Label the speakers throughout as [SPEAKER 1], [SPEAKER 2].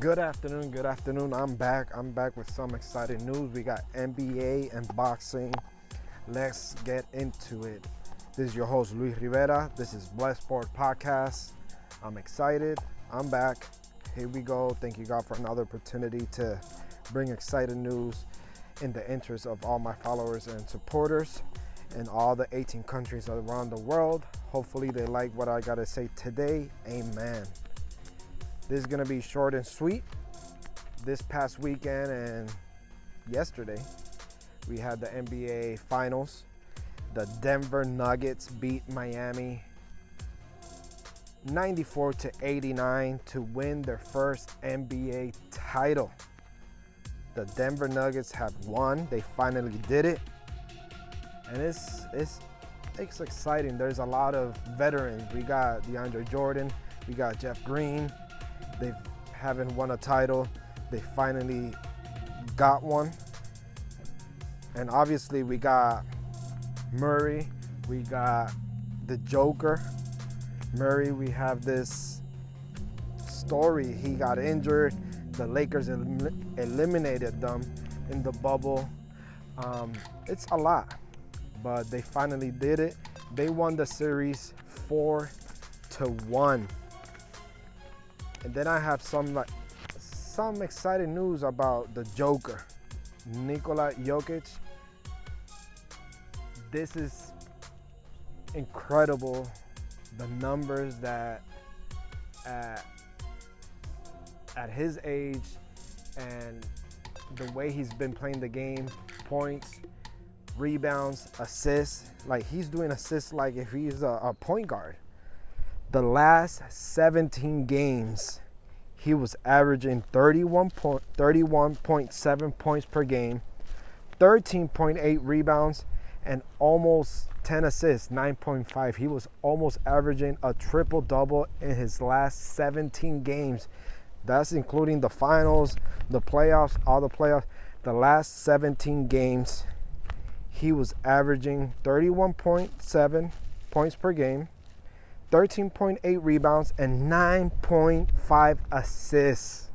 [SPEAKER 1] Good afternoon, good afternoon. I'm back. I'm back with some exciting news. We got NBA and boxing. Let's get into it. This is your host, Luis Rivera. This is Blessed Sport Podcast. I'm excited. I'm back. Here we go. Thank you, God, for another opportunity to bring exciting news in the interest of all my followers and supporters in all the 18 countries around the world. Hopefully, they like what I got to say today. Amen. This is to be short and sweet. This past weekend and yesterday, we had the NBA Finals. The Denver Nuggets beat Miami 94 to 89 to win their first NBA title. The Denver Nuggets have won. They finally did it. And it's it's it's exciting. There's a lot of veterans. We got DeAndre Jordan, we got Jeff Green, they haven't won a title. They finally got one. And obviously, we got Murray, we got the Joker. Murray, we have this story. He got injured. The Lakers elim- eliminated them in the bubble. Um, it's a lot, but they finally did it. They won the series four to one. And then I have some like some exciting news about the Joker, Nikola Jokic. This is incredible. The numbers that at, at his age and the way he's been playing the game, points, rebounds, assists, like he's doing assists like if he's a, a point guard the last 17 games, he was averaging 31 point, 31.7 points per game, 13.8 rebounds, and almost 10 assists, 9.5. He was almost averaging a triple double in his last 17 games. That's including the finals, the playoffs, all the playoffs. The last 17 games, he was averaging 31.7 points per game, 13.8 rebounds, and 9.5 assists.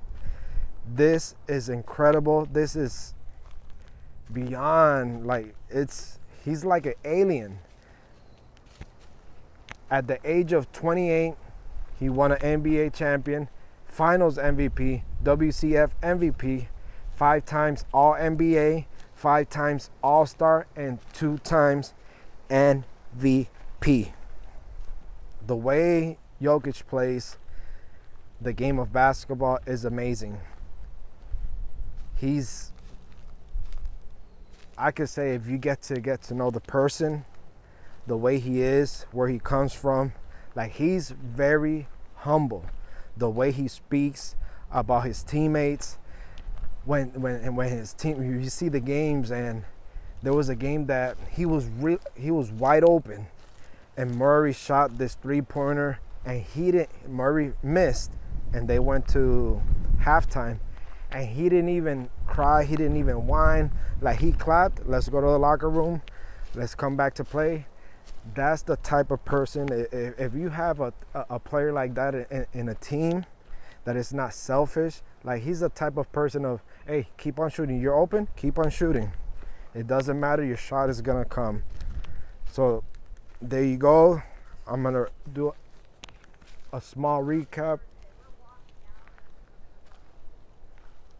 [SPEAKER 1] This is incredible. This is beyond like it's he's like an alien. At the age of 28, he won an NBA champion, finals MVP, WCF MVP, five times All NBA, five times All Star, and two times MVP the way Jokic plays the game of basketball is amazing. He's I could say if you get to get to know the person, the way he is, where he comes from, like he's very humble. The way he speaks about his teammates when when and when his team you see the games and there was a game that he was re- he was wide open and Murray shot this three pointer and he didn't Murray missed and they went to halftime and he didn't even cry, he didn't even whine. Like he clapped, let's go to the locker room, let's come back to play. That's the type of person. If you have a, a player like that in, in a team that is not selfish, like he's the type of person of, hey, keep on shooting. You're open, keep on shooting. It doesn't matter, your shot is gonna come. So there you go. I'm gonna do a small recap.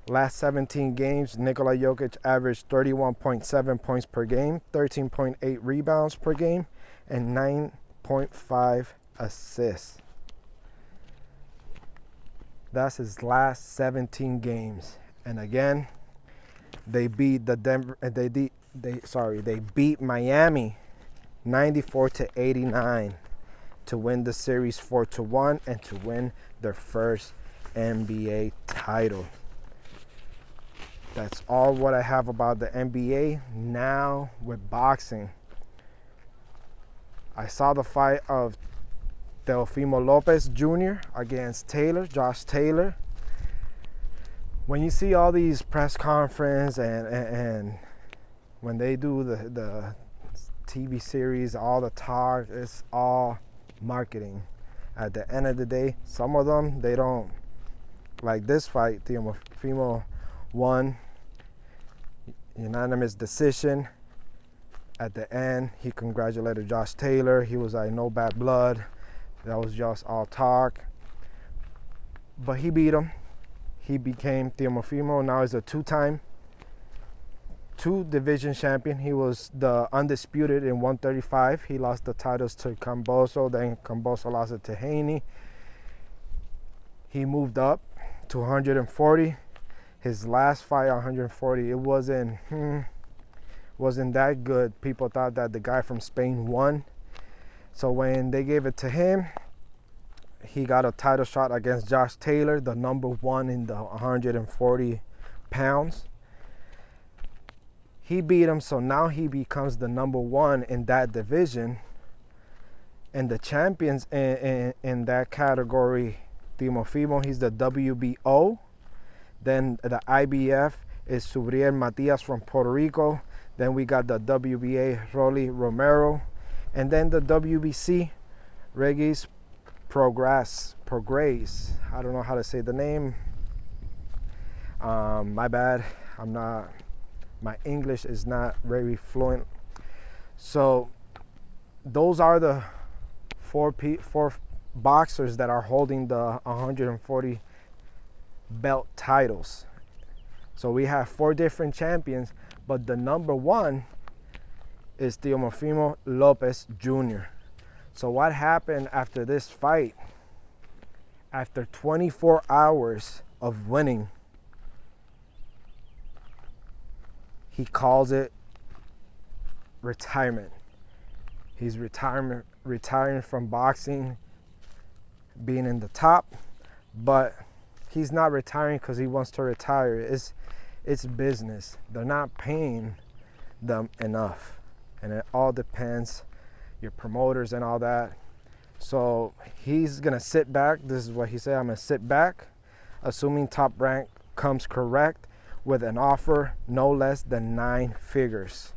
[SPEAKER 1] Last 17 games, Nikola Jokic averaged 31.7 points per game, 13.8 rebounds per game, and 9.5 assists. That's his last 17 games. And again, they beat the Denver. Uh, they they sorry they beat Miami 94 to 89 to win the series 4 to 1 and to win their first NBA title. That's all what I have about the NBA. Now with boxing. I saw the fight of Teofimo Lopez Jr. against Taylor, Josh Taylor. When you see all these press conference and, and, and when they do the, the TV series, all the talk, it's all marketing. At the end of the day, some of them they don't like this fight, Teofimo won unanimous decision. At the end, he congratulated Josh Taylor. He was like, no bad blood. That was just all talk. But he beat him. He became Teofimo. Now he's a two-time two division champion. He was the undisputed in 135. He lost the titles to Kambosos, then Kambosos lost it to Haney. He moved up to 140. His last fight 140, it wasn't hmm, wasn't that good. People thought that the guy from Spain won. So when they gave it to him, he got a title shot against Josh Taylor, the number one in the 140 pounds he beat him, so now he becomes the number one in that division. And the champions in, in, in that category, Teofimo, he's the WBO. Then the IBF is Subriel Matias from Puerto Rico. Then we got the WBA, Rolly Romero. And then the WBC, Regis Progress. Progress. I don't know how to say the name. Um, my bad. I'm not my English is not very fluent. So those are the four P, four boxers that are holding the 140 belt titles. So we have four different champions, but the number one is Teofimo Lopez Jr. So what happened after this fight? After 24 hours of winning he calls it retirement. He's retirement retiring from boxing, being in the top, but he's not retiring because he wants to retire. It's it's business. They're not paying them enough. And it all depends your promoters and all that. So he's gonna sit back. This is what he said. I'm gonna sit back, assuming top rank comes correct with an offer no less than nine figures.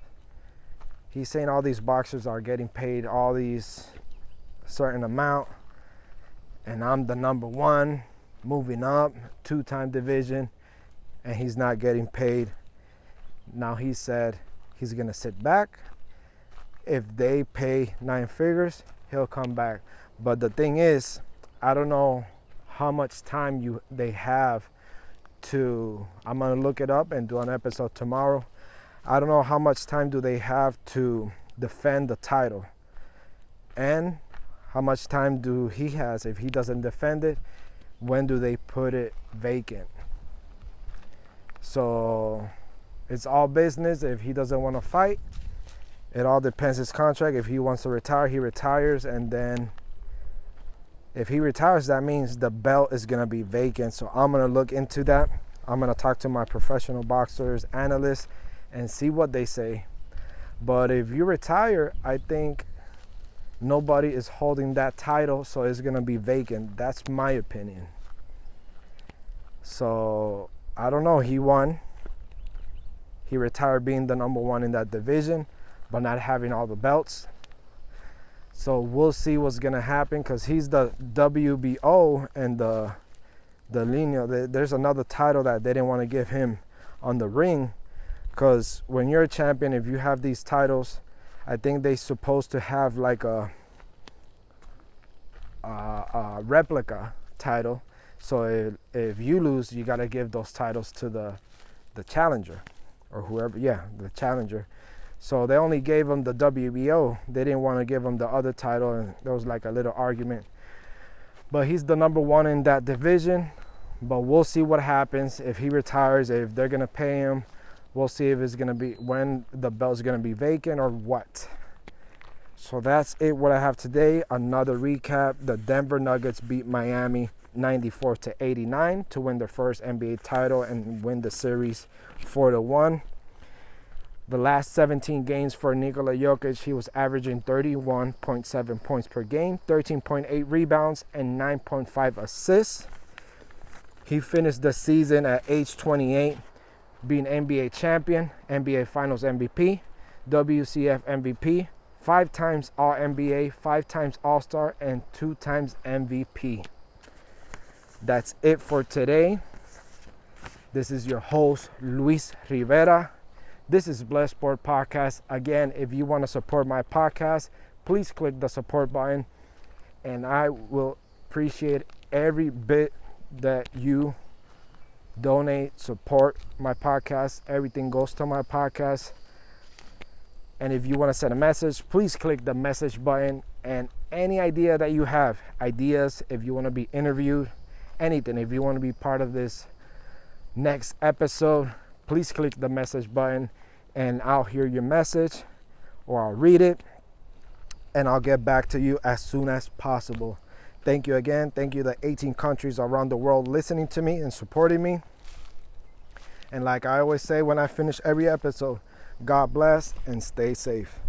[SPEAKER 1] He's saying all these boxers are getting paid all these certain amount, and I'm the number one, moving up, two-time division, and he's not getting paid. Now he said he's gonna sit back. If they pay nine figures, he'll come back. But the thing is, I don't know how much time you they have to i'm gonna look it up and do an episode tomorrow. I don't know how much time do they have to defend the title and how much time do he has if he doesn't defend it? When do they put it vacant? So it's all business. If he doesn't want to fight it all depends his contract. If he wants to retire he retires and then if he retires, that means the belt is going to be vacant. So I'm going to look into that. I'm going to talk to my professional boxers, analysts, and see what they say. But if you retire, I think nobody is holding that title, so it's going to be vacant. That's my opinion. So I don't know. He won. He retired being the number one in that division, but not having all the belts. So we'll see what's gonna happen because he's the WBO and the the linea. There's another title that they didn't want to give him on the ring because when you're a champion, if you have these titles, I think they're supposed to have like a, a, a replica title. So if, if you lose, you gotta give those titles to the the challenger or whoever. Yeah, the challenger. So they only gave him the WBO. They didn't want to give him the other title, and there was like a little argument. But he's the number one in that division. But we'll see what happens if he retires. If they're gonna pay him, we'll see if it's gonna be when the belt's gonna be vacant or what. So that's it. What I have today. Another recap: the Denver Nuggets beat Miami 94 to 89 to win their first NBA title and win the series 4 to 1 the last 17 games for Nikola Jokic, he was averaging 31.7 points per game, 13.8 rebounds, and 9.5 assists. He finished the season at age 28, being NBA champion, NBA Finals MVP, WCF MVP, five times All NBA, five times All Star, and two times MVP. That's it for today. This is your host, Luis Rivera. This is Blessed Sport Podcast. Again, if you want to support my podcast, please click the support button and I will appreciate every bit that you donate, support my podcast. Everything goes to my podcast. And if you want to send a message, please click the message button. And any idea that you have, ideas, if you want to be interviewed, anything, if you want to be part of this next episode, please click the message button and I'll hear your message or I'll read it and I'll get back to you as soon as possible. Thank you again. Thank you, the 18 countries around the world listening to me and supporting me. And like I always say when I finish every episode, God bless and stay safe.